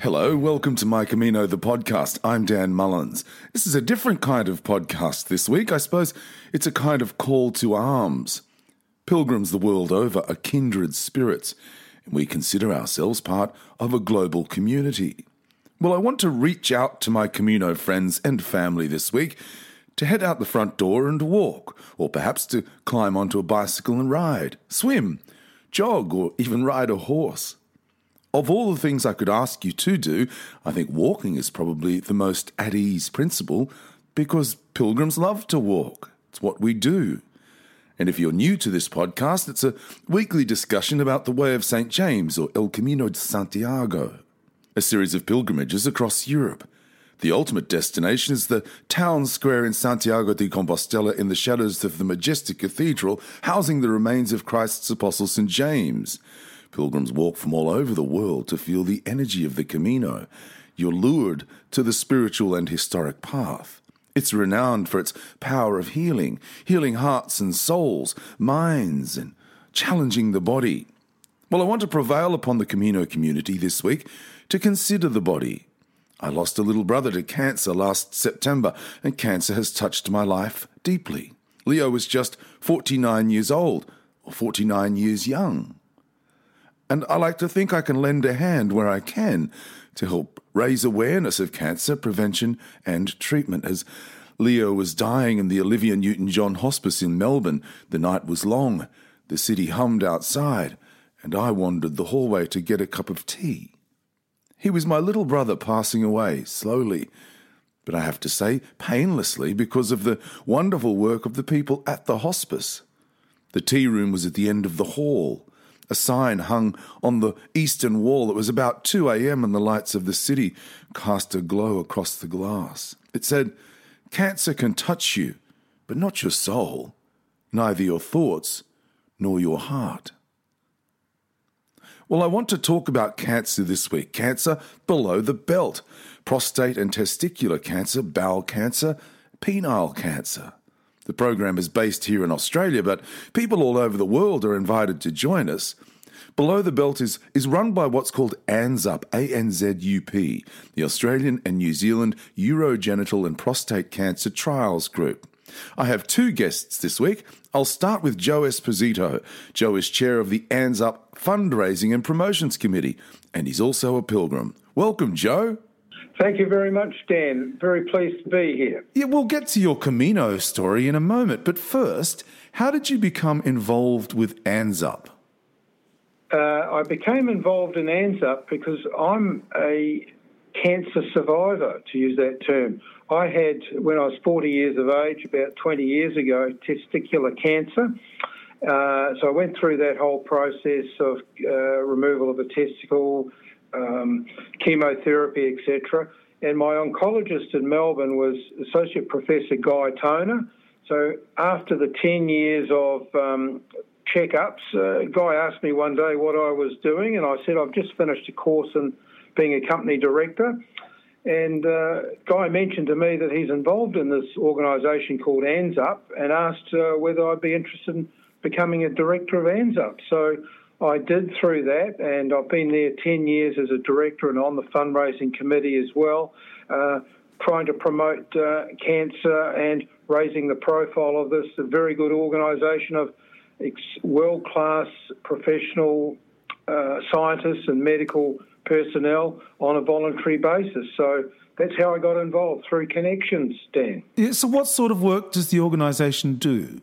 Hello, welcome to My Camino, the podcast. I'm Dan Mullins. This is a different kind of podcast this week. I suppose it's a kind of call to arms. Pilgrims the world over are kindred spirits, and we consider ourselves part of a global community. Well, I want to reach out to my Camino friends and family this week to head out the front door and walk, or perhaps to climb onto a bicycle and ride, swim, jog, or even ride a horse. Of all the things I could ask you to do, I think walking is probably the most at ease principle because pilgrims love to walk. It's what we do. And if you're new to this podcast, it's a weekly discussion about the Way of St. James or El Camino de Santiago, a series of pilgrimages across Europe. The ultimate destination is the town square in Santiago de Compostela in the shadows of the majestic cathedral housing the remains of Christ's apostle St. James. Pilgrims walk from all over the world to feel the energy of the Camino. You're lured to the spiritual and historic path. It's renowned for its power of healing, healing hearts and souls, minds, and challenging the body. Well, I want to prevail upon the Camino community this week to consider the body. I lost a little brother to cancer last September, and cancer has touched my life deeply. Leo was just 49 years old, or 49 years young. And I like to think I can lend a hand where I can to help raise awareness of cancer prevention and treatment. As Leo was dying in the Olivia Newton John Hospice in Melbourne, the night was long, the city hummed outside, and I wandered the hallway to get a cup of tea. He was my little brother passing away slowly, but I have to say painlessly because of the wonderful work of the people at the hospice. The tea room was at the end of the hall. A sign hung on the eastern wall. It was about 2 a.m., and the lights of the city cast a glow across the glass. It said, Cancer can touch you, but not your soul, neither your thoughts nor your heart. Well, I want to talk about cancer this week cancer below the belt, prostate and testicular cancer, bowel cancer, penile cancer. The program is based here in Australia, but people all over the world are invited to join us. Below the Belt is, is run by what's called ANZUP, A-N-Z-U-P, the Australian and New Zealand Urogenital and Prostate Cancer Trials Group. I have two guests this week. I'll start with Joe Esposito. Joe is chair of the ANZUP Fundraising and Promotions Committee, and he's also a pilgrim. Welcome, Joe. Thank you very much, Dan. Very pleased to be here. Yeah, we'll get to your Camino story in a moment, but first, how did you become involved with ANZUP? Uh, I became involved in ANZUP because I'm a cancer survivor, to use that term. I had, when I was 40 years of age, about 20 years ago, testicular cancer. Uh, so I went through that whole process of uh, removal of a testicle, um, chemotherapy, etc. And my oncologist in Melbourne was Associate Professor Guy Toner. So after the 10 years of um, checkups, uh, Guy asked me one day what I was doing, and I said, I've just finished a course in being a company director. And uh, Guy mentioned to me that he's involved in this organisation called ANZUP and asked uh, whether I'd be interested in becoming a director of ANZUP. So I did through that, and I've been there 10 years as a director and on the fundraising committee as well, uh, trying to promote uh, cancer and raising the profile of this a very good organisation of world class professional uh, scientists and medical personnel on a voluntary basis. So that's how I got involved through connections, Dan. Yeah, so, what sort of work does the organisation do?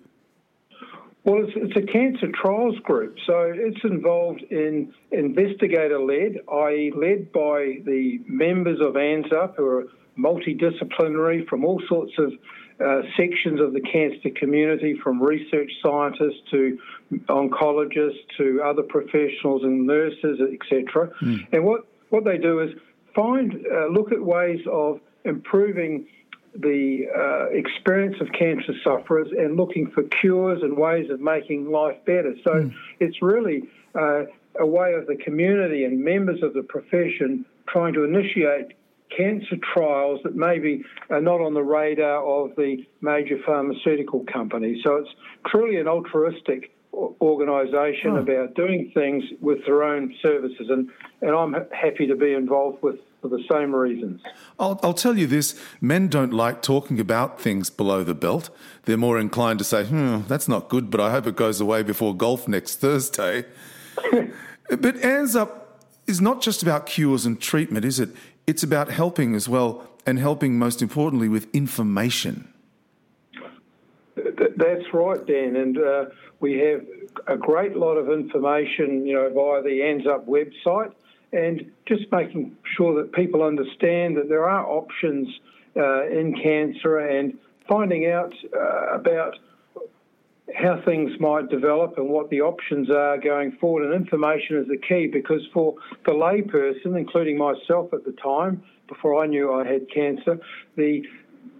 Well, it's, it's, a cancer trials group, so it's involved in investigator led, i.e., led by the members of ANZUP who are multidisciplinary from all sorts of uh, sections of the cancer community, from research scientists to oncologists to other professionals and nurses, etc. Mm. And what, what they do is find, uh, look at ways of improving the uh, experience of cancer sufferers and looking for cures and ways of making life better. So mm. it's really uh, a way of the community and members of the profession trying to initiate cancer trials that maybe are not on the radar of the major pharmaceutical companies. So it's truly an altruistic organisation oh. about doing things with their own services, and, and I'm happy to be involved with for the same reasons. I'll, I'll tell you this men don't like talking about things below the belt. They're more inclined to say, hmm, that's not good, but I hope it goes away before golf next Thursday. but ANZUP is not just about cures and treatment, is it? It's about helping as well, and helping most importantly with information. That's right, Dan. And uh, we have a great lot of information, you know, via the ANZUP website, and just making sure that people understand that there are options uh, in cancer and finding out uh, about how things might develop and what the options are going forward. And information is the key because for the layperson, including myself at the time, before I knew I had cancer, the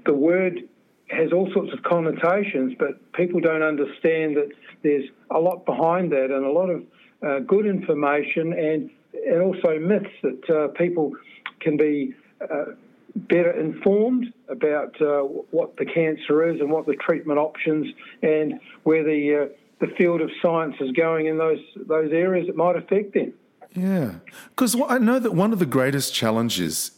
the word has all sorts of connotations, but people don't understand that there's a lot behind that and a lot of uh, good information and and also myths that uh, people can be uh, better informed about uh, what the cancer is and what the treatment options and where the uh, the field of science is going in those those areas that might affect them. Yeah, because I know that one of the greatest challenges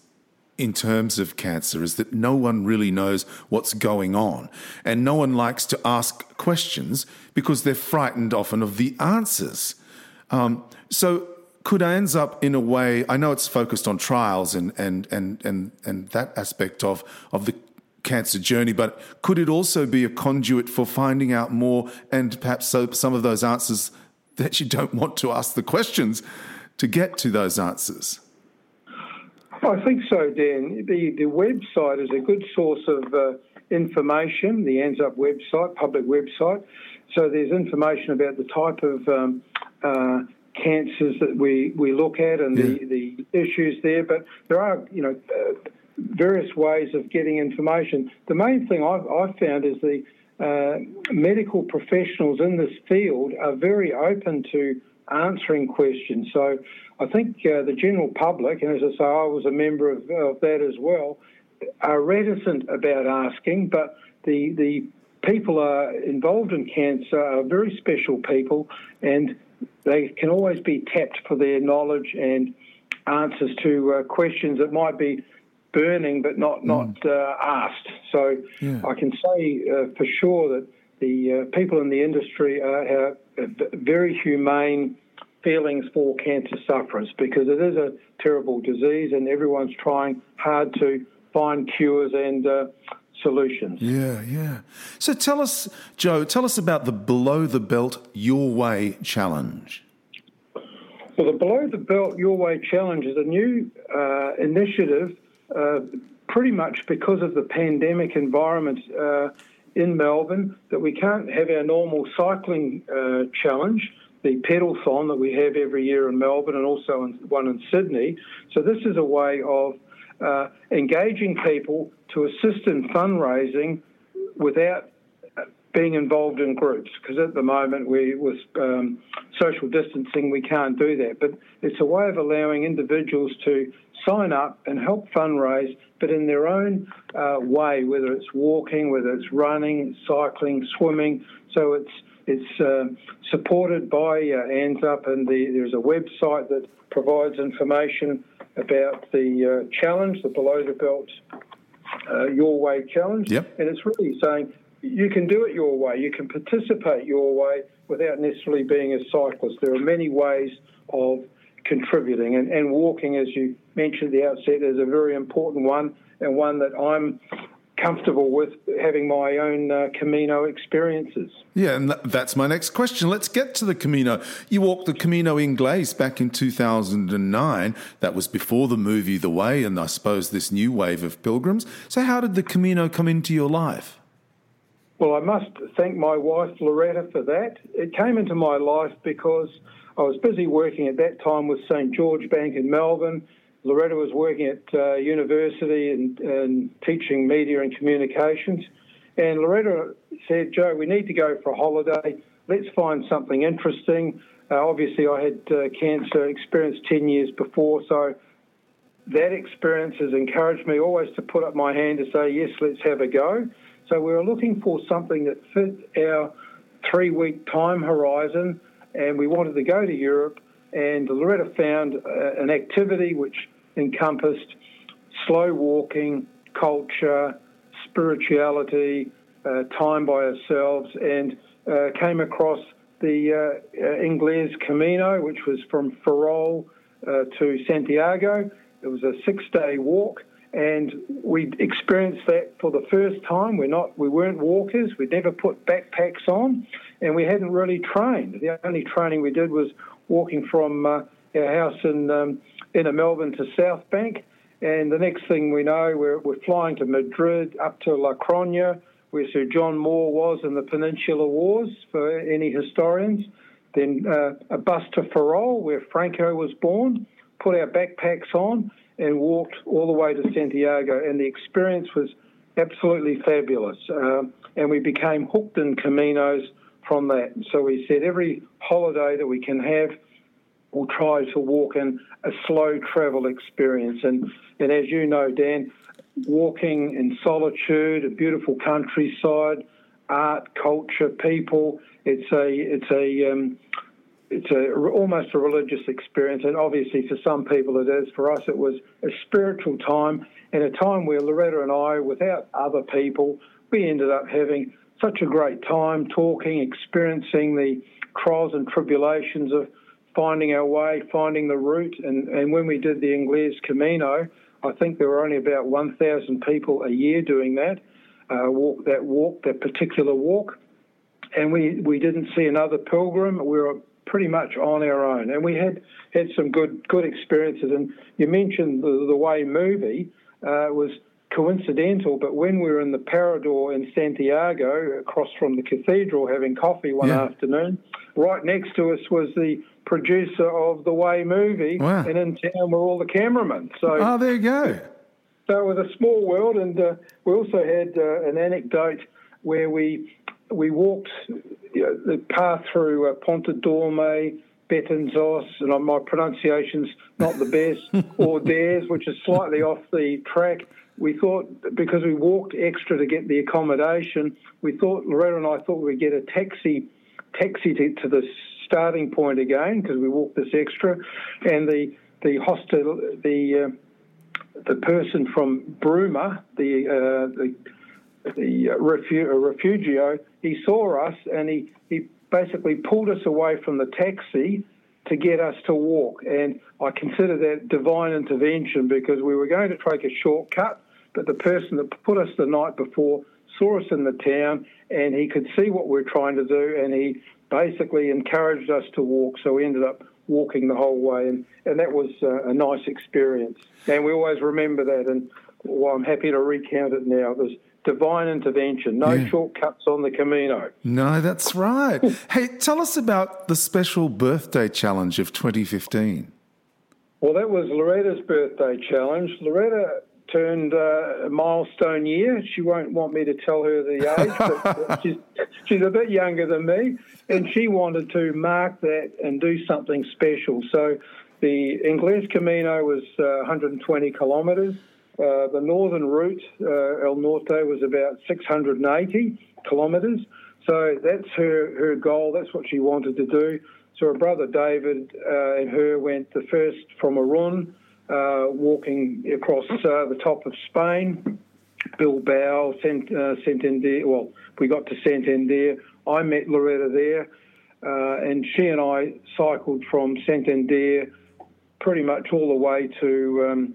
in terms of cancer is that no one really knows what's going on. And no one likes to ask questions because they're frightened often of the answers. Um, so, could ANZUP in a way, I know it's focused on trials and, and, and, and, and that aspect of, of the cancer journey, but could it also be a conduit for finding out more and perhaps so, some of those answers that you don't want to ask the questions to get to those answers? I think so, Dan. The, the website is a good source of uh, information, the ANZUP website, public website. So there's information about the type of um, uh, cancers that we, we look at and yeah. the, the issues there. But there are, you know, uh, various ways of getting information. The main thing I've, I've found is the uh, medical professionals in this field are very open to answering questions. So I think uh, the general public, and as I say, I was a member of, of that as well, are reticent about asking, but the the people are involved in cancer are very special people, and they can always be tapped for their knowledge and answers to uh, questions that might be burning but not not mm. uh, asked. So yeah. I can say uh, for sure that the uh, people in the industry are, are very humane feelings for cancer sufferers because it is a terrible disease and everyone's trying hard to find cures and uh, solutions. Yeah, yeah. So tell us, Joe, tell us about the Below the Belt Your Way Challenge. Well, the Below the Belt Your Way Challenge is a new uh, initiative, uh, pretty much because of the pandemic environment uh, in Melbourne, that we can't have our normal cycling uh, challenge the pedalthon that we have every year in Melbourne and also in, one in Sydney. So this is a way of uh, engaging people to assist in fundraising without being involved in groups because at the moment we with um, social distancing we can't do that. But it's a way of allowing individuals to sign up and help fundraise but in their own uh, way whether it's walking whether it's running cycling swimming. So it's it's uh, supported by uh, ANZUP, and the, there's a website that provides information about the uh, challenge, the Below the Belt uh, Your Way Challenge. Yep. And it's really saying you can do it your way, you can participate your way without necessarily being a cyclist. There are many ways of contributing, and, and walking, as you mentioned at the outset, is a very important one and one that I'm comfortable with having my own uh, Camino experiences. Yeah, and that's my next question. Let's get to the Camino. You walked the Camino Inglés back in 2009. That was before the movie The Way, and I suppose this new wave of pilgrims. So, how did the Camino come into your life? Well, I must thank my wife Loretta for that. It came into my life because I was busy working at that time with St George Bank in Melbourne Loretta was working at uh, university and, and, teaching media and communications. And Loretta said, Joe, we need to go for a holiday. Let's find something interesting. Uh, obviously, I had uh, cancer experience 10 years before, so that experience has encouraged me always to put up my hand to say, yes, let's have a go. So we were looking for something that fit our three week time horizon, and we wanted to go to Europe. And Loretta found uh, an activity which encompassed slow walking, culture, spirituality, uh, time by ourselves, and uh, came across the uh, uh Inglés Camino, which was from Ferrol uh, to Santiago. It was a six-day walk, and we experienced that for the first time. We're not, we weren't walkers. We'd never put backpacks on, and we hadn't really trained. The only training we did was walking from uh, our house in um, inner Melbourne to South Bank. And the next thing we know, we're, we're flying to Madrid, up to La Coruña, where Sir John Moore was in the Peninsular Wars, for any historians. Then uh, a bus to Ferrol, where Franco was born, put our backpacks on, and walked all the way to Santiago. And the experience was absolutely fabulous. Uh, and we became hooked in Caminos from that. So we said every holiday that we can have, we'll try to walk in a slow travel experience. And, and as you know, Dan, walking in solitude, a beautiful countryside, art, culture, people. It's a it's a um, it's a almost a religious experience, and obviously for some people it is. For us, it was a spiritual time and a time where Loretta and I, without other people, we ended up having such a great time talking, experiencing the trials and tribulations of finding our way, finding the route. And, and when we did the Inglés Camino, I think there were only about 1,000 people a year doing that, uh, walk that walk, that particular walk. And we, we didn't see another pilgrim. We were pretty much on our own. And we had, had some good good experiences. And you mentioned the, the Way movie uh, was coincidental, but when we were in the Parador in Santiago, across from the cathedral, having coffee one yeah. afternoon, right next to us was the producer of the Way movie, wow. and in town were all the cameramen. So, oh, there you go. So it was a small world, and uh, we also had uh, an anecdote where we we walked you know, the path through uh, Pontedeume, Betanzos, and my pronunciation's not the best, or Dares, which is slightly off the track. We thought, because we walked extra to get the accommodation, we thought, Loretta and I thought we'd get a taxi taxi to, to the starting point again because we walked this extra, and the the hostel the uh, the person from Bruma, the uh, the the refu- refugio, he saw us and he, he basically pulled us away from the taxi to get us to walk. And I consider that divine intervention because we were going to take a shortcut, but the person that put us the night before saw us in the town and he could see what we are trying to do and he basically encouraged us to walk. So we ended up walking the whole way and, and that was uh, a nice experience. And we always remember that and well, I'm happy to recount it now. It was divine intervention. No yeah. shortcuts on the Camino. No, that's right. hey, tell us about the special birthday challenge of 2015. Well, that was Loretta's birthday challenge. Loretta turned uh, a milestone year. She won't want me to tell her the age, but she's, she's a bit younger than me, and she wanted to mark that and do something special. So the Inglés Camino was uh, 120 kilometres. Uh, the northern route, uh, El Norte, was about 680 kilometres. So that's her, her goal. That's what she wanted to do. So her brother David uh, and her went the first from Irun, uh, walking across uh, the top of Spain, Bilbao, Sant, uh, Santander. Well, we got to Santander. I met Loretta there, and she and I cycled from Santander pretty much all the way to um,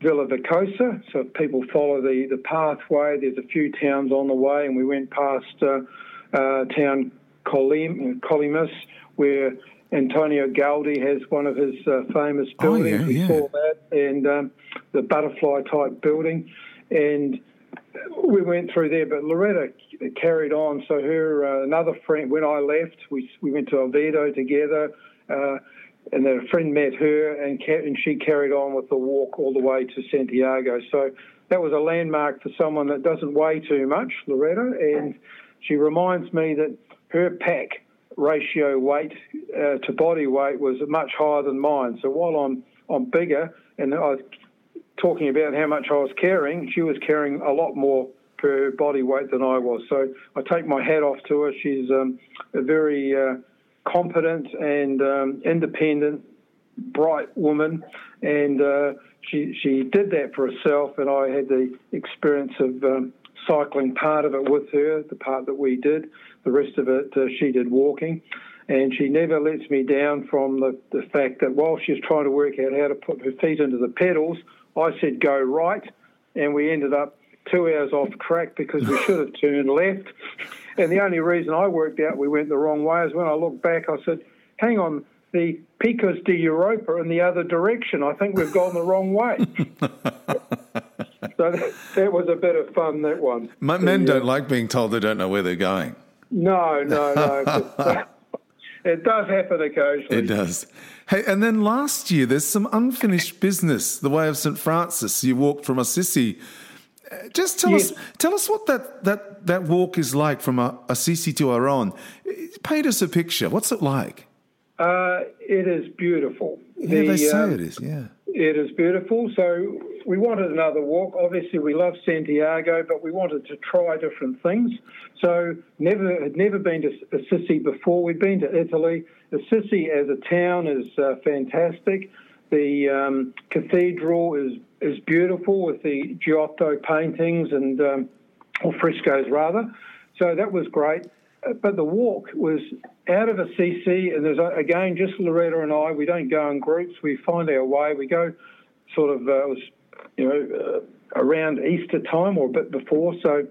Villa Vicosa. So if people follow the, the pathway, there's a few towns on the way, and we went past uh, uh, town Colim, Colimas, where Antonio Gaudi has one of his uh, famous buildings. Oh, yeah, yeah. saw that, and um, the butterfly type building. And we went through there, but Loretta carried on. So her uh, another friend, when I left, we we went to Oviedo together. Uh, and then a friend met her, and, and she carried on with the walk all the way to Santiago. So that was a landmark for someone that doesn't weigh too much, Loretta, and she reminds me that her pack ratio weight uh, to body weight was much higher than mine. So while I'm I'm bigger, and I was talking about how much I was carrying, she was carrying a lot more per body weight than I was. So I take my hat off to her. She's um, a very uh, competent and um, independent, bright woman, and uh, she she did that for herself. And I had the experience of um, cycling part of it with her, the part that we did. The rest of it uh, she did walking. And she never lets me down from the, the fact that while she was trying to work out how to put her feet into the pedals, I said go right, and we ended up two hours off track because we should have turned left. And the only reason I worked out we went the wrong way is when I looked back, I said, hang on, the Picos de Europa in the other direction. I think we've gone the wrong way. so that, that, was a bit of fun, that one. Men don't like being told they don't know where they're going. No, no, no. it does happen occasionally. It does. Hey, and then last year, there's some unfinished business, the way of St. Francis. You walked from Assisi. Uh, just tell yes. us, tell us what that, that, that walk is like from Assisi to Aron. Paint us a picture. What's it like? Uh, it is beautiful. Yeah, the, they say um, it is. Yeah, it is beautiful. So we wanted another walk. Obviously, we love Santiago, but we wanted to try different things. So never had never been to Assisi before. We'd been to Italy. Assisi as a town is uh, fantastic. The um, cathedral is is beautiful with the Giotto paintings and um, or frescoes rather. So that was great but the walk was out of Assisi, and there's again just Loretta and I. We don't go in groups. We find our way. We go sort of uh, was you know uh, around Easter time or a bit before, so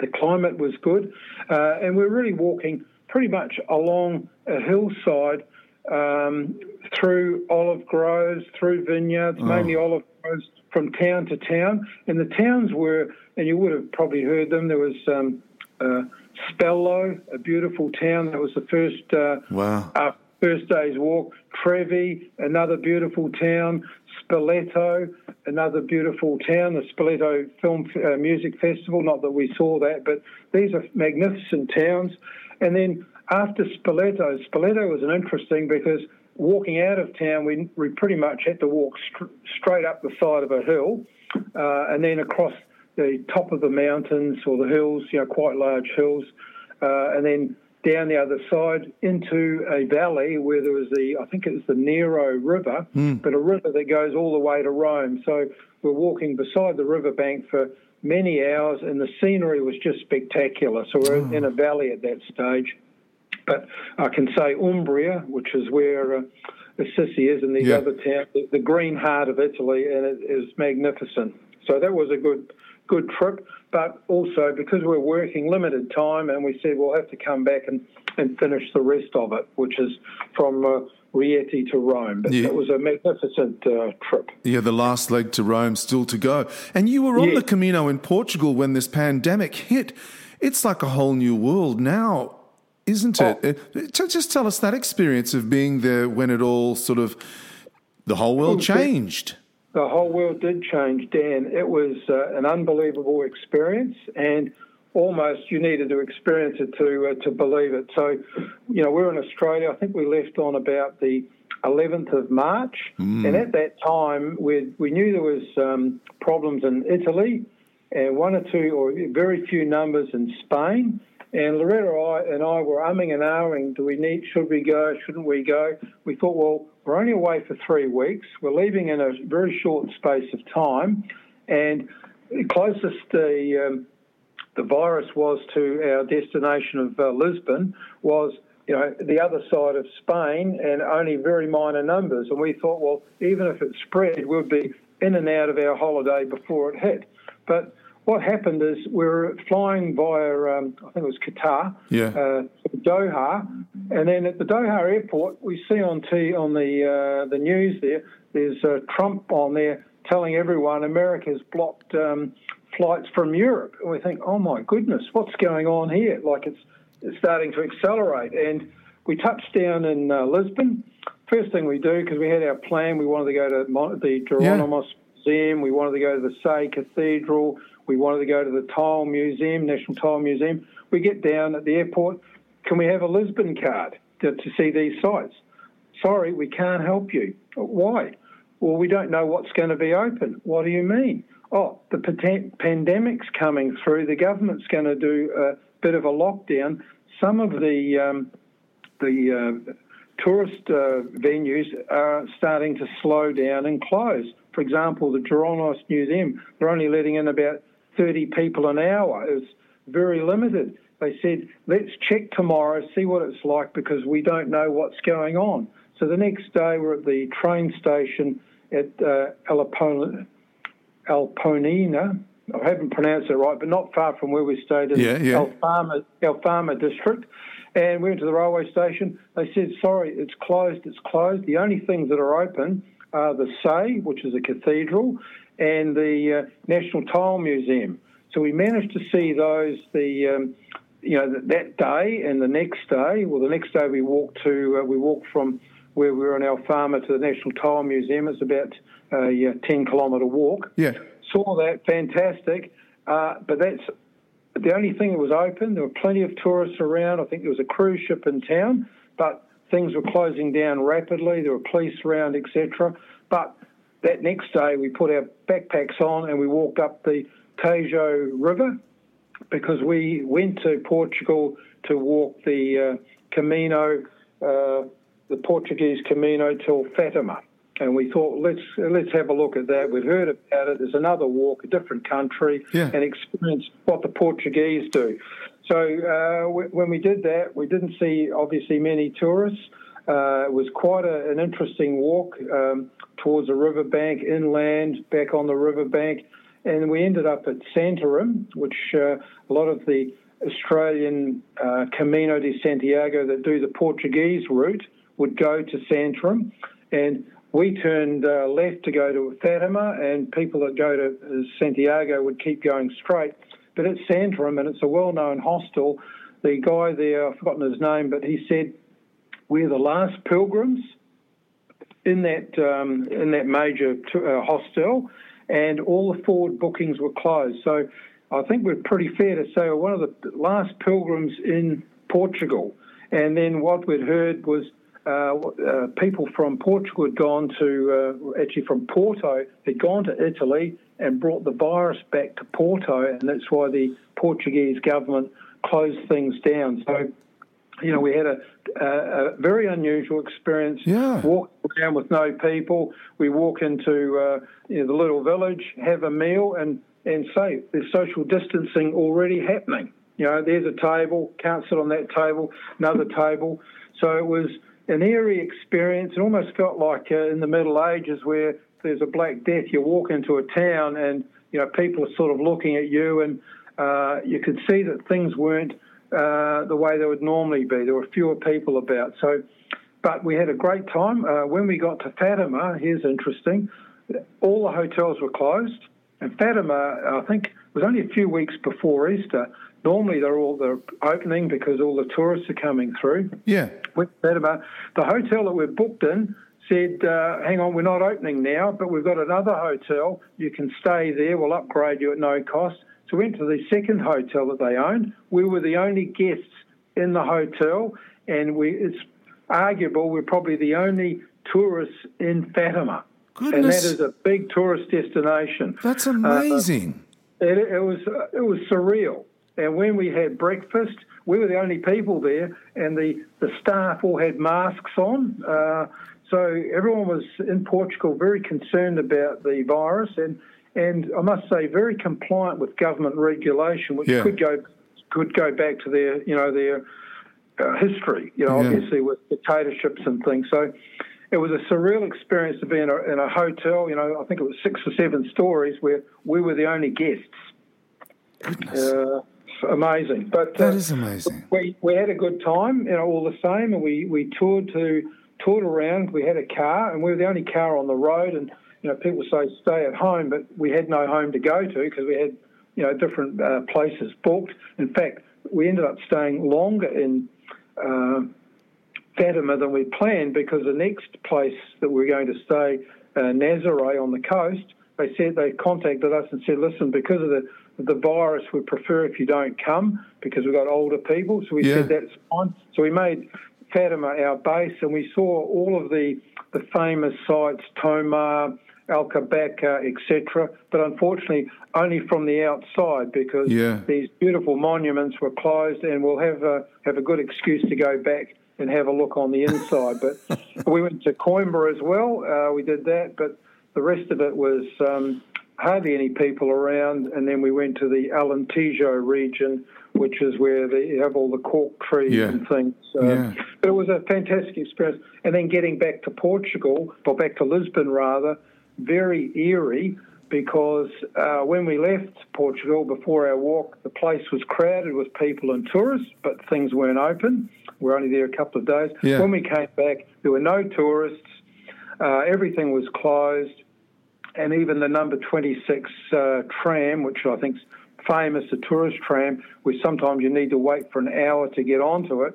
the climate was good, uh, and we're really walking pretty much along a hillside um, through olive groves, through vineyards, oh. mainly olive groves from town to town, and the towns were, and you would have probably heard them. There was um, uh, Spello, a beautiful town. That was the first uh, wow. First day's walk. Trevi, another beautiful town. Spoleto, another beautiful town. The Spoleto Film uh, Music Festival. Not that we saw that, but these are magnificent towns. And then after Spoleto, Spoleto was an interesting because walking out of town, we, we pretty much had to walk st- straight up the side of a hill uh, and then across the top of the mountains or the hills, you know, quite large hills, uh, and then down the other side into a valley where there was the, I think it was the Nera River, mm. but a river that goes all the way to Rome. So we're walking beside the riverbank for many hours, and the scenery was just spectacular. So we're oh. in a valley at that stage. But I can say Umbria, which is where uh, Assisi is, and these yeah. other towns, the, the green heart of Italy, and it is magnificent. So that was a good good trip, but also because we're working limited time and we said we'll have to come back and, and finish the rest of it, which is from uh, Rieti to Rome. But yeah. it was a magnificent uh, trip. Yeah, the last leg to Rome still to go. And you were on yeah. the Camino in Portugal when this pandemic hit. It's like a whole new world now, isn't it? Oh. Uh, just tell us that experience of being there when it all sort of, the whole world changed the whole world did change, Dan. It was uh, an unbelievable experience, and almost you needed to experience it to uh, to believe it. So, you know, we're in Australia. I think we left on about the 11th of March, mm. and at that time we we knew there was um, problems in Italy, and one or two or very few numbers in Spain. And Loretta and I were umming and ahhing, do we need, should we go, shouldn't we go? We thought, well, we're only away for three weeks. We're leaving in a very short space of time. And the closest the, um, the virus was to our destination of uh, Lisbon was you know, the other side of Spain and only very minor numbers. And we thought, well, even if it spread, we'd be in and out of our holiday before it hit. But what happened is we were flying via, um, I think it was Qatar, yeah. uh, Doha, and then at the Doha airport, we see on T on the uh, the news there, there's uh, Trump on there telling everyone America's blocked um, flights from Europe, and we think, oh my goodness, what's going on here? Like it's it's starting to accelerate, and we touched down in uh, Lisbon. First thing we do because we had our plan, we wanted to go to the Jerónimos yeah. Museum, we wanted to go to the Sé Cathedral we wanted to go to the Tile Museum, National Tile Museum. We get down at the airport. Can we have a Lisbon card to, to see these sites? Sorry, we can't help you. Why? Well, we don't know what's going to be open. What do you mean? Oh, the pandemic's coming through. The government's going to do a bit of a lockdown. Some of the um, the uh, tourist uh, venues are starting to slow down and close. For example, the Jerónimos Museum, they're only letting in about 30 people an hour. It's very limited. They said, let's check tomorrow, see what it's like, because we don't know what's going on. So the next day, we're at the train station at uh, Alponina. I haven't pronounced it right, but not far from where we stayed in yeah, yeah. Alfama, Alfama district. And we went to the railway station. They said, sorry, it's closed, it's closed. The only things that are open are the Sé, which is a cathedral, and the uh, National Tile Museum. So we managed to see those the um, you know that day and the next day. Well, the next day we walked to uh, we walked from where we were in Alfama to the National Tile Museum. It's about a uh, ten kilometre walk. Yeah, saw that fantastic. Uh, but that's the only thing that was open. There were plenty of tourists around. I think there was a cruise ship in town, but things were closing down rapidly. There were police around, etc. But that next day, we put our backpacks on and we walked up the Tejo River because we went to Portugal to walk the uh, Camino, uh, the Portuguese Camino till Fatima and we thought let's let's have a look at that. We've heard about it. There's another walk, a different country, yeah. and experience what the Portuguese do. So uh, when we did that, we didn't see obviously many tourists. Uh, it was quite a, an interesting walk um, towards the riverbank, inland, back on the riverbank, and we ended up at Santarém, which uh, a lot of the Australian uh, Camino de Santiago that do the Portuguese route would go to Santarém. And we turned uh, left to go to Fatima, and people that go to uh, Santiago would keep going straight. But it's Santarém, and it's a well-known hostel. The guy there, I've forgotten his name, but he said we're the last pilgrims in that um, in that major t- uh, hostel, and all the forward bookings were closed. So I think we're pretty fair to say we're one of the last pilgrims in Portugal. And then what we'd heard was uh, uh, people from Portugal had gone to, uh, actually from Porto, had gone to Italy and brought the virus back to Porto, and that's why the Portuguese government closed things down. So, you know, we had a, a, a very unusual experience. Yeah. Walk around with no people. We walk into uh, you know, the little village, have a meal, and and say there's social distancing already happening. You know, there's a table, can't sit on that table, another table. So it was an eerie experience. It almost felt like uh, in the Middle Ages where there's a Black Death. You walk into a town and you know people are sort of looking at you, and uh, you could see that things weren't uh, the way they would normally be. There were fewer people about. So, but we had a great time. Uh, when we got to Fatima, here's interesting. All the hotels were closed, and Fatima, I think, was only a few weeks before Easter. Normally, they're all they're opening because all the tourists are coming through. Yeah. With Fatima, the hotel that we're booked in said, uh, "Hang on, we're not opening now, but we've got another hotel. You can stay there. We'll upgrade you at no cost." So we went to the second hotel that they owned. We were the only guests in the hotel, and we it's arguable we're probably the only tourists in Fatima. Goodness. And that is a big tourist destination. That's amazing. Uh, it, it was it was surreal. And when we had breakfast, we were the only people there, and the, the staff all had masks on. Uh, so everyone was in Portugal very concerned about the virus, and and I must say very compliant with government regulation, which yeah. could go could go back to their you know their uh, history, you know, Yeah. obviously with dictatorships and things. So it was a surreal experience to be in a, in a hotel. You know, I think it was six or seven stories where we were the only guests. Goodness. Uh, amazing. But that uh, is amazing. we we had a good time, you know, all the same, and we we toured to toured around. We had a car, and we were the only car on the road. And you know, people say stay at home, but we had no home to go to because we had you know different uh, places booked. In fact, we ended up staying longer in. Uh, Fatima than we planned because the next place that we are going to stay, uh, Nazaré on the coast, they said they contacted us and said, listen, because of the the virus, we prefer if you don't come because we've got older people. So we Yeah. said that's fine. So we made Fatima, our base, and we saw all of the, the famous sites, Tomar, Al etc. But unfortunately, only from the outside because yeah. these beautiful monuments were closed, and we'll have a, have a good excuse to go back and have a look on the inside. but we went to Coimbra as well. Uh, we did that, but the rest of it was um, hardly any people around. And then we went to the Alentejo region, which is where they have all the cork trees yeah. and things. Uh, yeah. But it was a fantastic experience. And then getting back to Portugal, or back to Lisbon rather, very eerie because uh, when we left Portugal before our walk, the place was crowded with people and tourists, but things weren't open. We are only there a couple of days. Yeah. When we came back, there were no tourists. Uh, everything was closed, and even the number 26 uh, tram, which I think is famous, the tourist tram, where sometimes you need to wait for an hour to get onto it.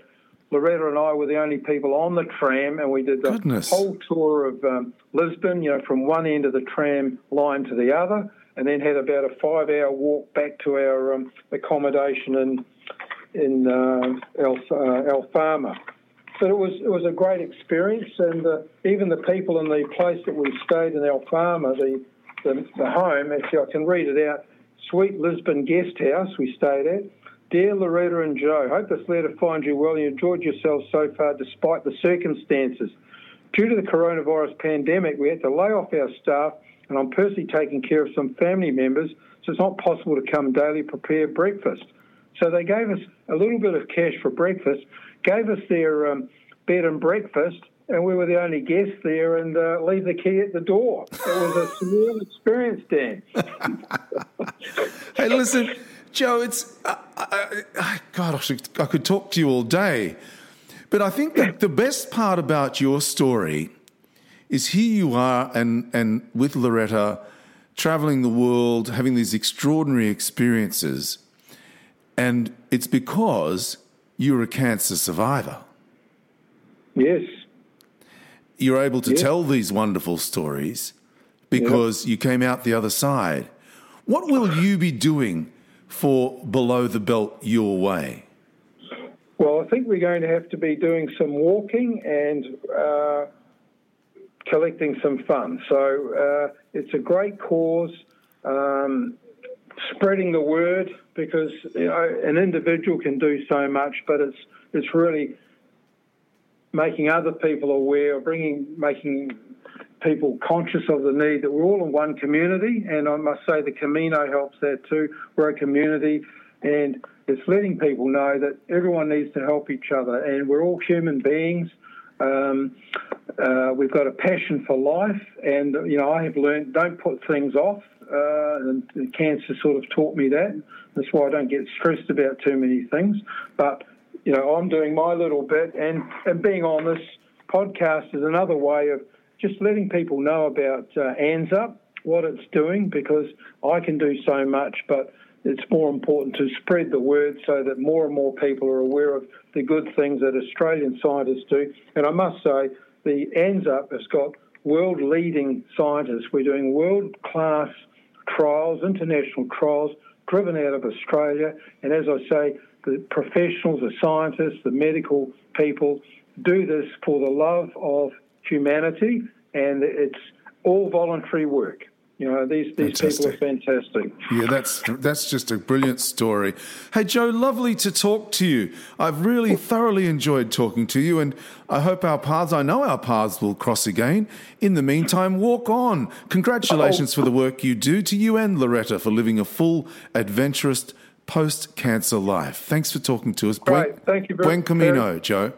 Loretta and I were the only people on the tram, and we did the Goodness. whole tour of um, Lisbon, you know, from one end of the tram line to the other, and then had about a five-hour walk back to our um, accommodation in in uh, El, uh, Alfama. But it was it was a great experience, and uh, even the people in the place that we stayed in Alfama, the, the the home, actually I can read it out. Sweet Lisbon Guest House we stayed at. Dear Loretta and Joe, hope this letter finds you well and you enjoyed yourselves so far despite the circumstances. Due to the coronavirus pandemic, we had to lay off our staff, and I'm personally taking care of some family members, so it's not possible to come daily prepare breakfast. So they gave us a little bit of cash for breakfast, gave us their um, bed and breakfast, and we were the only guests there, and uh, leave the key at the door. It was a surreal experience, Dan. hey, listen, Joe, it's uh, I, I, God, I, should, I could talk to you all day, but I think that the best part about your story is here you are, and and with Loretta, traveling the world, having these extraordinary experiences and it's because you're a cancer survivor. Yes. You're able to yes. tell these wonderful stories because yep. you came out the other side. What will you be doing for Below the Belt your way? Well, I think we're going to have to be doing some walking and uh, collecting some funds. So uh, it's a great cause. Um, spreading the word because you know, an individual can do so much, but it's it's really making other people aware, bringing making people conscious of the need that we're all in one community, and I must say the Camino helps that too. We're a community, and it's letting people know that everyone needs to help each other, and we're all human beings. Um, uh, we've got a passion for life, and you know I have learned don't put things off uh, and, and cancer sort of taught me that. That's why I don't get stressed about too many things. But you know, I'm doing my little bit, and and being on this podcast is another way of just letting people know about uh, ANZUP, what it's doing, because I can do so much, but it's more important to spread the word so that more and more people are aware of the good things that Australian scientists do. And I must say, the ANZUP has got world leading scientists. We're doing world class trials, international trials, driven out of Australia. And as I say, the professionals, the scientists, the medical people do this for the love of humanity, and it's all voluntary work. You know, these, these people are fantastic. Yeah, that's that's just a brilliant story. Hey, Joe, lovely to talk to you. I've really thoroughly enjoyed talking to you, and I hope our paths, I know our paths will cross again. In the meantime, walk on. Congratulations oh. for the work you do to you and Loretta for living a full, adventurous post cancer life. Thanks for talking to us. Great. Buen, Thank you very much. Buen Camino, Joe.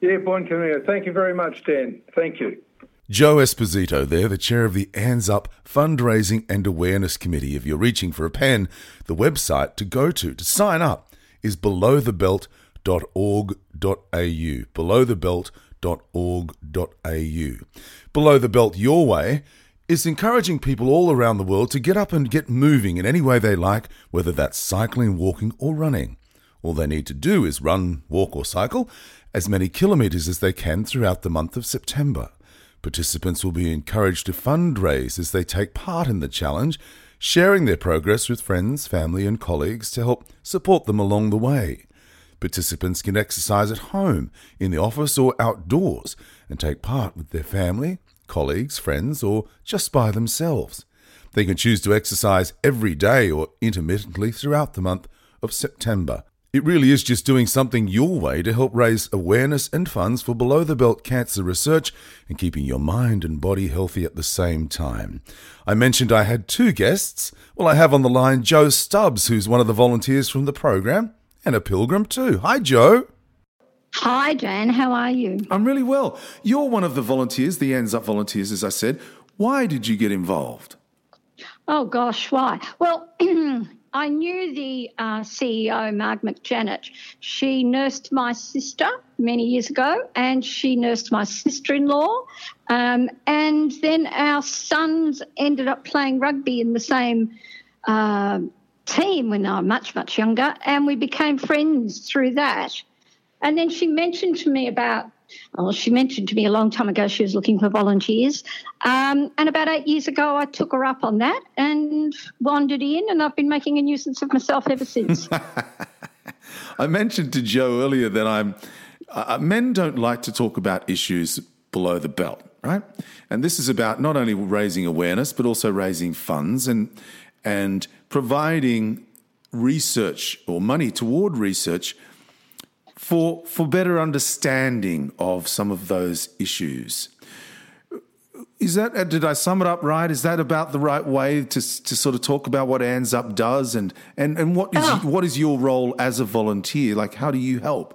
Yeah, Buen Camino. Thank you very much, Dan. Thank you. Joe Esposito there, the chair of the ANZUP Fundraising and Awareness Committee. If you're reaching for a pen, the website to go to to sign up is belowthebelt.org.au. Belowthebelt.org.au. Below the Belt Your Way is encouraging people all around the world to get up and get moving in any way they like, whether that's cycling, walking, or running. All they need to do is run, walk, or cycle as many kilometres as they can throughout the month of September. Participants will be encouraged to fundraise as they take part in the challenge, sharing their progress with friends, family, and colleagues to help support them along the way. Participants can exercise at home, in the office, or outdoors and take part with their family, colleagues, friends, or just by themselves. They can choose to exercise every day or intermittently throughout the month of September. It really is just doing something your way to help raise awareness and funds for below the belt cancer research and keeping your mind and body healthy at the same time. I mentioned I had two guests. Well, I have on the line Joe Stubbs, who's one of the volunteers from the program, and a pilgrim too. Hi, Joe. Hi, Dan. How are you? I'm really well. You're one of the volunteers, the ANZUP volunteers, as I said. Why did you get involved? Oh, gosh, why? Well, I knew the uh, CEO, Marg McJannett. She nursed my sister many years ago, and she nursed my sister in law. Um, and then our sons ended up playing rugby in the same uh, team when they were much, much younger, and we became friends through that. And then she mentioned to me about well, she mentioned to me a long time ago she was looking for volunteers. Um, and about eight years ago, I took her up on that and wandered in, and I've been making a nuisance of myself ever since. I mentioned to Joe earlier that I'm uh, men don't like to talk about issues below the belt, right? And this is about not only raising awareness but also raising funds and and providing research or money toward research for for better understanding of some of those issues. Is that uh, did I sum it up right? Is that about the right way to to sort of talk about what ANZUP does and and and what is oh. what is your role as a volunteer? Like, how do you help?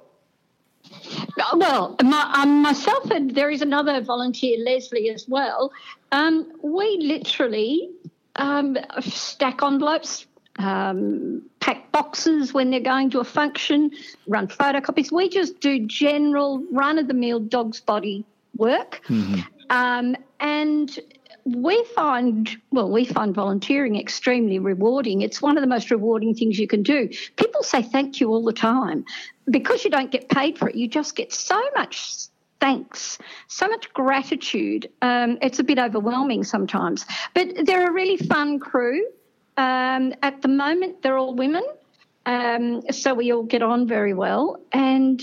Uh, well, my, um, myself and there is another volunteer, Leslie, as well. Um, we literally um, stack envelopes, um, pack boxes when they're going to a function, run photocopies. We just do general run of the mill dog's body work. Mm-hmm. Um, and we find, well, we find volunteering extremely rewarding. It's one of the most rewarding things you can do. People say thank you all the time. Because you don't get paid for it, you just get so much thanks, so much gratitude. Um, it's a bit overwhelming sometimes. But they're a really fun crew. Um, at the moment, they're all women, um, so we all get on very well, and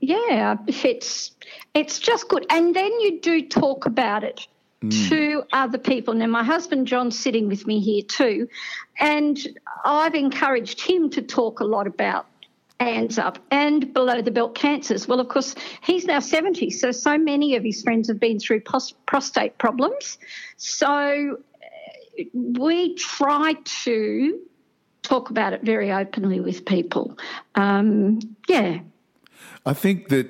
yeah, it's it's just good. And then you do talk about it mm. to other people. Now, my husband John's sitting with me here too, and I've encouraged him to talk a lot about ANZUP and below the belt cancers. Well, of course, he's now 70, so so many of his friends have been through post- prostate problems. So we try to talk about it very openly with people. Um, yeah. I think that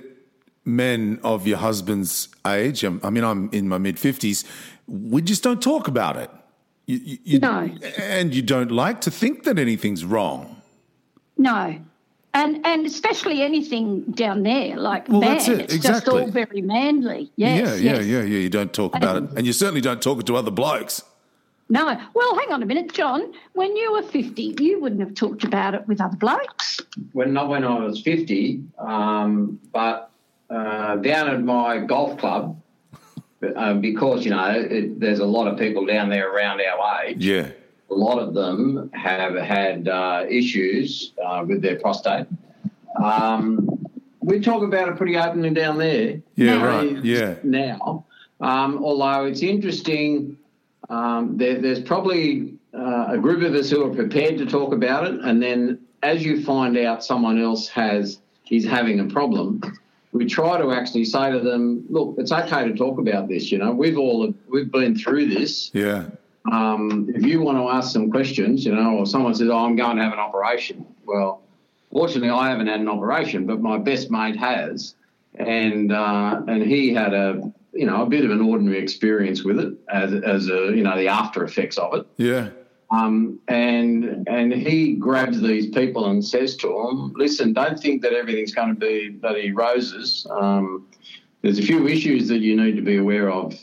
men of your husband's age, um, I mean, I'm in my mid 50s, we just don't talk about it. You, you, you, no. And you don't like to think that anything's wrong. No. And and especially anything down there, like well, man, it. it's exactly. just all very manly. Yes, yeah, yeah, yeah, yeah. You don't talk about it, and you certainly don't talk it to other blokes. No. Well, hang on a minute, John. When you were 50, you wouldn't have talked about it with other blokes. Well, not when I was 50, um, but uh, down at my golf club, uh, because, you know, it, there's a lot of people down there around our age. Yeah. A lot of them have had uh, issues uh, with their prostate. Um, we talk about it pretty openly down there. Yeah, right. Yeah. Now, um, although it's interesting um, there, there's probably uh, a group of us who are prepared to talk about it, and then as you find out someone else has is having a problem, we try to actually say to them, "Look, it's okay to talk about this. You know, we've all we've been through this. Yeah. Um, if you want to ask some questions, you know, or someone says, "Oh, I'm going to have an operation," well, fortunately, I haven't had an operation, but my best mate has, and uh, and he had a you know, a bit of an ordinary experience with it as, as a, you know, the after effects of it. Yeah. Um, and and he grabs these people and says to them, "Listen, don't think that everything's going to be bloody roses. Um, there's a few issues that you need to be aware of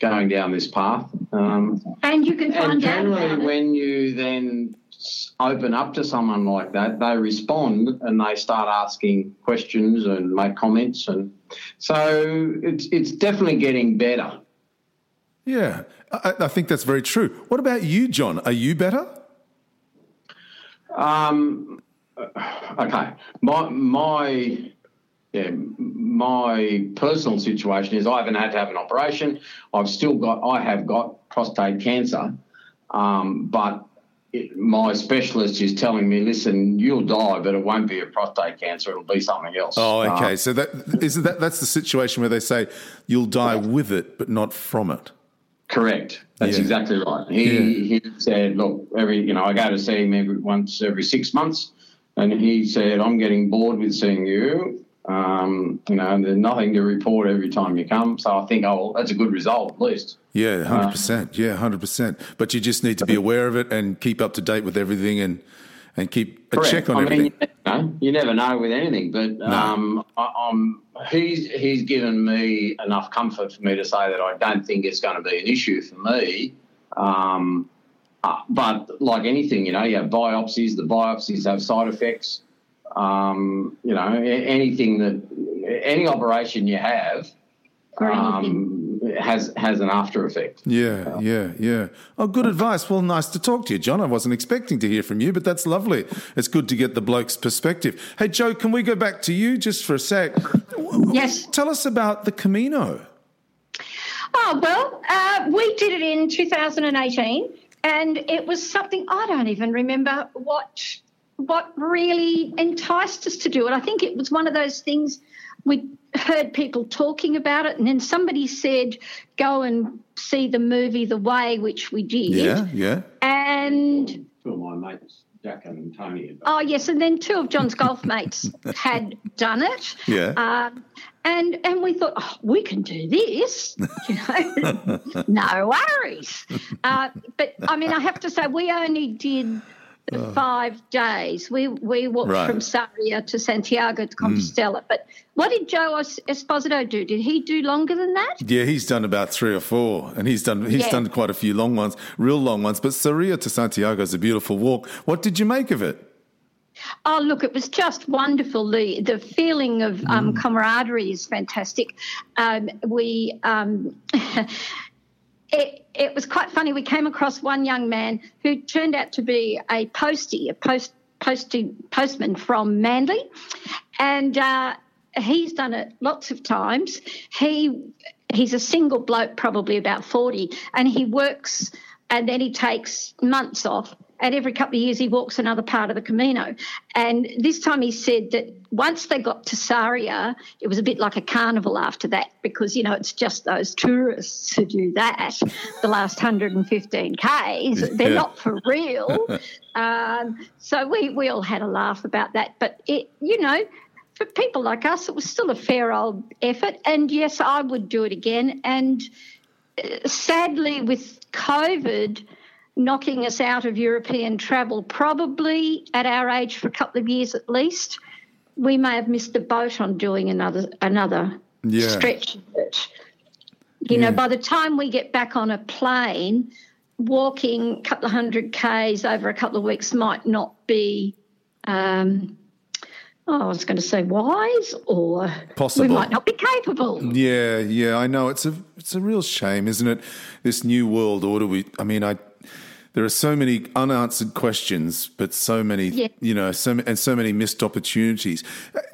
going down this path. Um, and you can find and generally, when you then open up to someone like that, they respond and they start asking questions and make comments, and so it's it's definitely getting better. Yeah, I, I think that's very true. What about you, John? Are you better? Um, okay, my my yeah, my personal situation is I haven't had to have an operation. I've still got, I have got prostate cancer, um, but it, my specialist is telling me, listen, you'll die, but it won't be a prostate cancer; it'll be something else. Oh, okay. Uh, so that is that. That's the situation where they say you'll die with it, but not from it. Correct. That's yeah. exactly right. He yeah. he said, look, every you know, I go to see him every once every six months, and he said, I'm getting bored with seeing you. Um, you know, there's nothing to report every time you come. So I think, oh, well, that's a good result at least. Yeah, hundred percent. Uh, yeah, hundred percent. But you just need to be aware of it and keep up to date with everything and and keep a correct. check on I everything. Mean, you, know, you, never know with anything, but no. um, I, he's he's given me enough comfort for me to say that I don't think it's going to be an issue for me. Um, uh, but like anything, you know, you have biopsies. The biopsies have side effects. Um, you know, anything that any operation you have um, has has an after effect. Yeah, yeah, yeah. Oh, good advice. Well, nice to talk to you, John. I wasn't expecting to hear from you, but that's lovely. It's good to get the bloke's perspective. Hey, Joe, can we go back to you just for a sec? Yes. Tell us about the Camino. Oh well, uh, we did it in 2018, and it was something I don't even remember what what really enticed us to do it. I think it was one of those things we heard people talking about it, and then somebody said, "Go and see the movie The Way," which we did. Yeah, yeah. And two of my mates, Jack and Tony. Oh yes, and then two of John's golf mates had done it. Yeah. Um, and and we thought, oh, we can do this. You know, no worries. Uh, but I mean, I have to say, we only did oh. five days. We we walked right. from Sarria to Santiago de Compostela. Mm. But what did Joe Esposito do? Did he do longer than that? Yeah, he's done about three or four, and he's done he's yeah. done quite a few long ones, real long ones. But Sarria to Santiago is a beautiful walk. What did you make of it? Oh, look, it was just wonderful. The the feeling of um, mm. camaraderie is fantastic. Um, we um, it, it was quite funny. We came across one young man who turned out to be a postie, a post, postie, postman from Manly, and uh, he's done it lots of times. He he's a single bloke, probably about forty, and he works and then he takes months off and every couple of years he walks another part of the Camino. And this time he said that once they got to Sarria, it was a bit like a carnival after that because, you know, it's just those tourists who do that the last 115 Ks. They're yeah. not for real. um, so we, we all had a laugh about that. But, it, you know, for people like us, it was still a fair old effort. And yes, I would do it again. And uh, sadly, with COVID, knocking us out of European travel, probably at our age for a couple of years at least. We may have missed the boat on doing another another yeah. stretch of it. You yeah. know, by the time we get back on a plane, walking a couple of hundred k's over a couple of weeks might not be. Um, oh, I was going to say wise, or possible. We might not be capable. Yeah, yeah, I know. It's a it's a real shame, isn't it? This new world order. We, I mean, I there are so many unanswered questions, but so many, yeah. you know, so, and so many missed opportunities.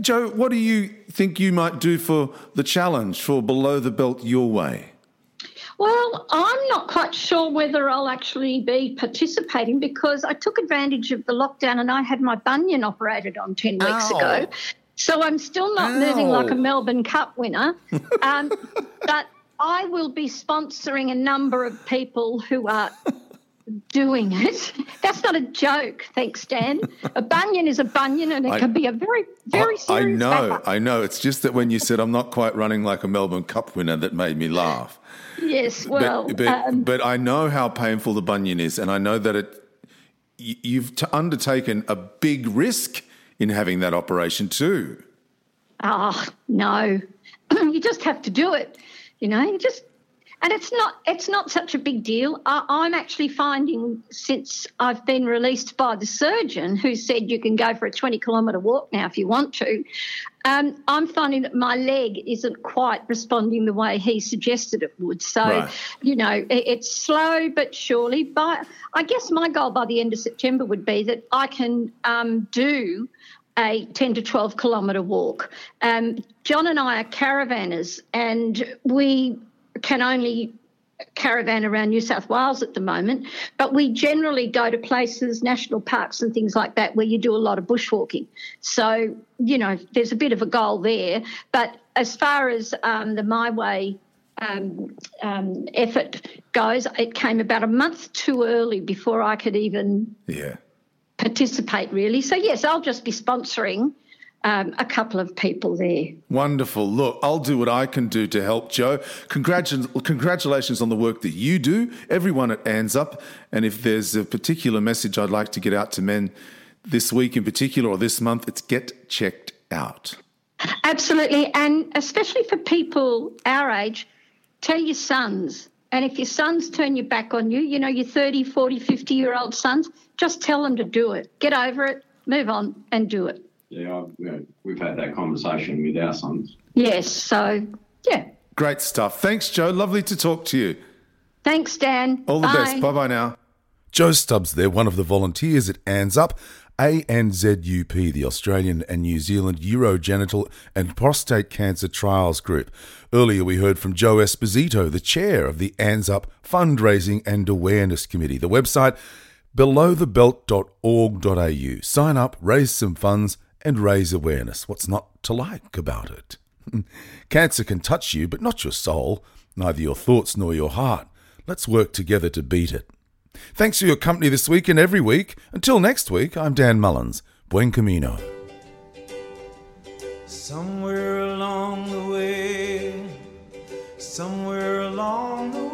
Joe, what do you think you might do for the challenge for Below the Belt Your Way? Well, I'm not quite sure whether I'll actually be participating because I took advantage of the lockdown and I had my bunion operated on 10 weeks Ow. ago. So I'm still not Ow. moving like a Melbourne Cup winner. Um, but I will be sponsoring a number of people who are doing it. That's not a joke, thanks, Dan. A bunion is a bunion, and it I, can be a very, very serious. I know, I know. It's just that when you said I'm not quite running like a Melbourne Cup winner, that made me laugh. Yes, well, but but, um, but I know how painful the bunion is, and I know that it. You've undertaken a big risk in having that operation too. Oh no, you just have to do it. You know, you just and it's not it's not such a big deal. I, am actually finding since I've been released by the surgeon who said you can go for a 20 kilometre walk now if you want to. Um, I'm finding that my leg isn't quite responding the way he suggested it would. So, right. you know, it, it's slow but surely. But I guess my goal by the end of September would be that I can um, do a 10 to 12 kilometre walk. Um, John and I are caravanners, and we can only caravan around New South Wales at the moment, but we generally go to places, national parks and things like that, where you do a lot of bushwalking. So, you know, there's a bit of a goal there. But as far as um, the My Way um, um, effort goes, it came about a month too early before I could even yeah. participate, really. So, yes, I'll just be sponsoring um, a couple of people there. Wonderful. Look, I'll do what I can do to help Jo. congratulations on the work that you do, everyone at ANZUP. And if there's a particular message I'd like to get out to men this week in particular or this month, it's get checked out. Absolutely. And especially for people our age, tell your sons. And if your sons turn your back on you, you know, your 30, 40, 50 year old sons, just tell them to do it. Get over it, move on, and do it. Yeah, we've had that conversation with our sons. Yes, so yeah. Great stuff. Thanks, Joe. Lovely to talk to you. Thanks, Dan. All the Bye. best. Bye bye now. Joe Stubbs there, one of the volunteers at ANZUP. ANZUP, the Australian and New Zealand Urogenital and Prostate Cancer Trials Group. Earlier, we heard from Joe Esposito, the chair of the ANZUP Fundraising and Awareness Committee. The website belowthebelt.org.au. Sign up, raise some funds, and raise awareness. What's not to like about it? Cancer can touch you, but not your soul, neither your thoughts nor your heart. Let's work together to beat it. Thanks for your company this week and every week. Until next week, I'm Dan Mullins. Buen camino. Somewhere along the way, somewhere along the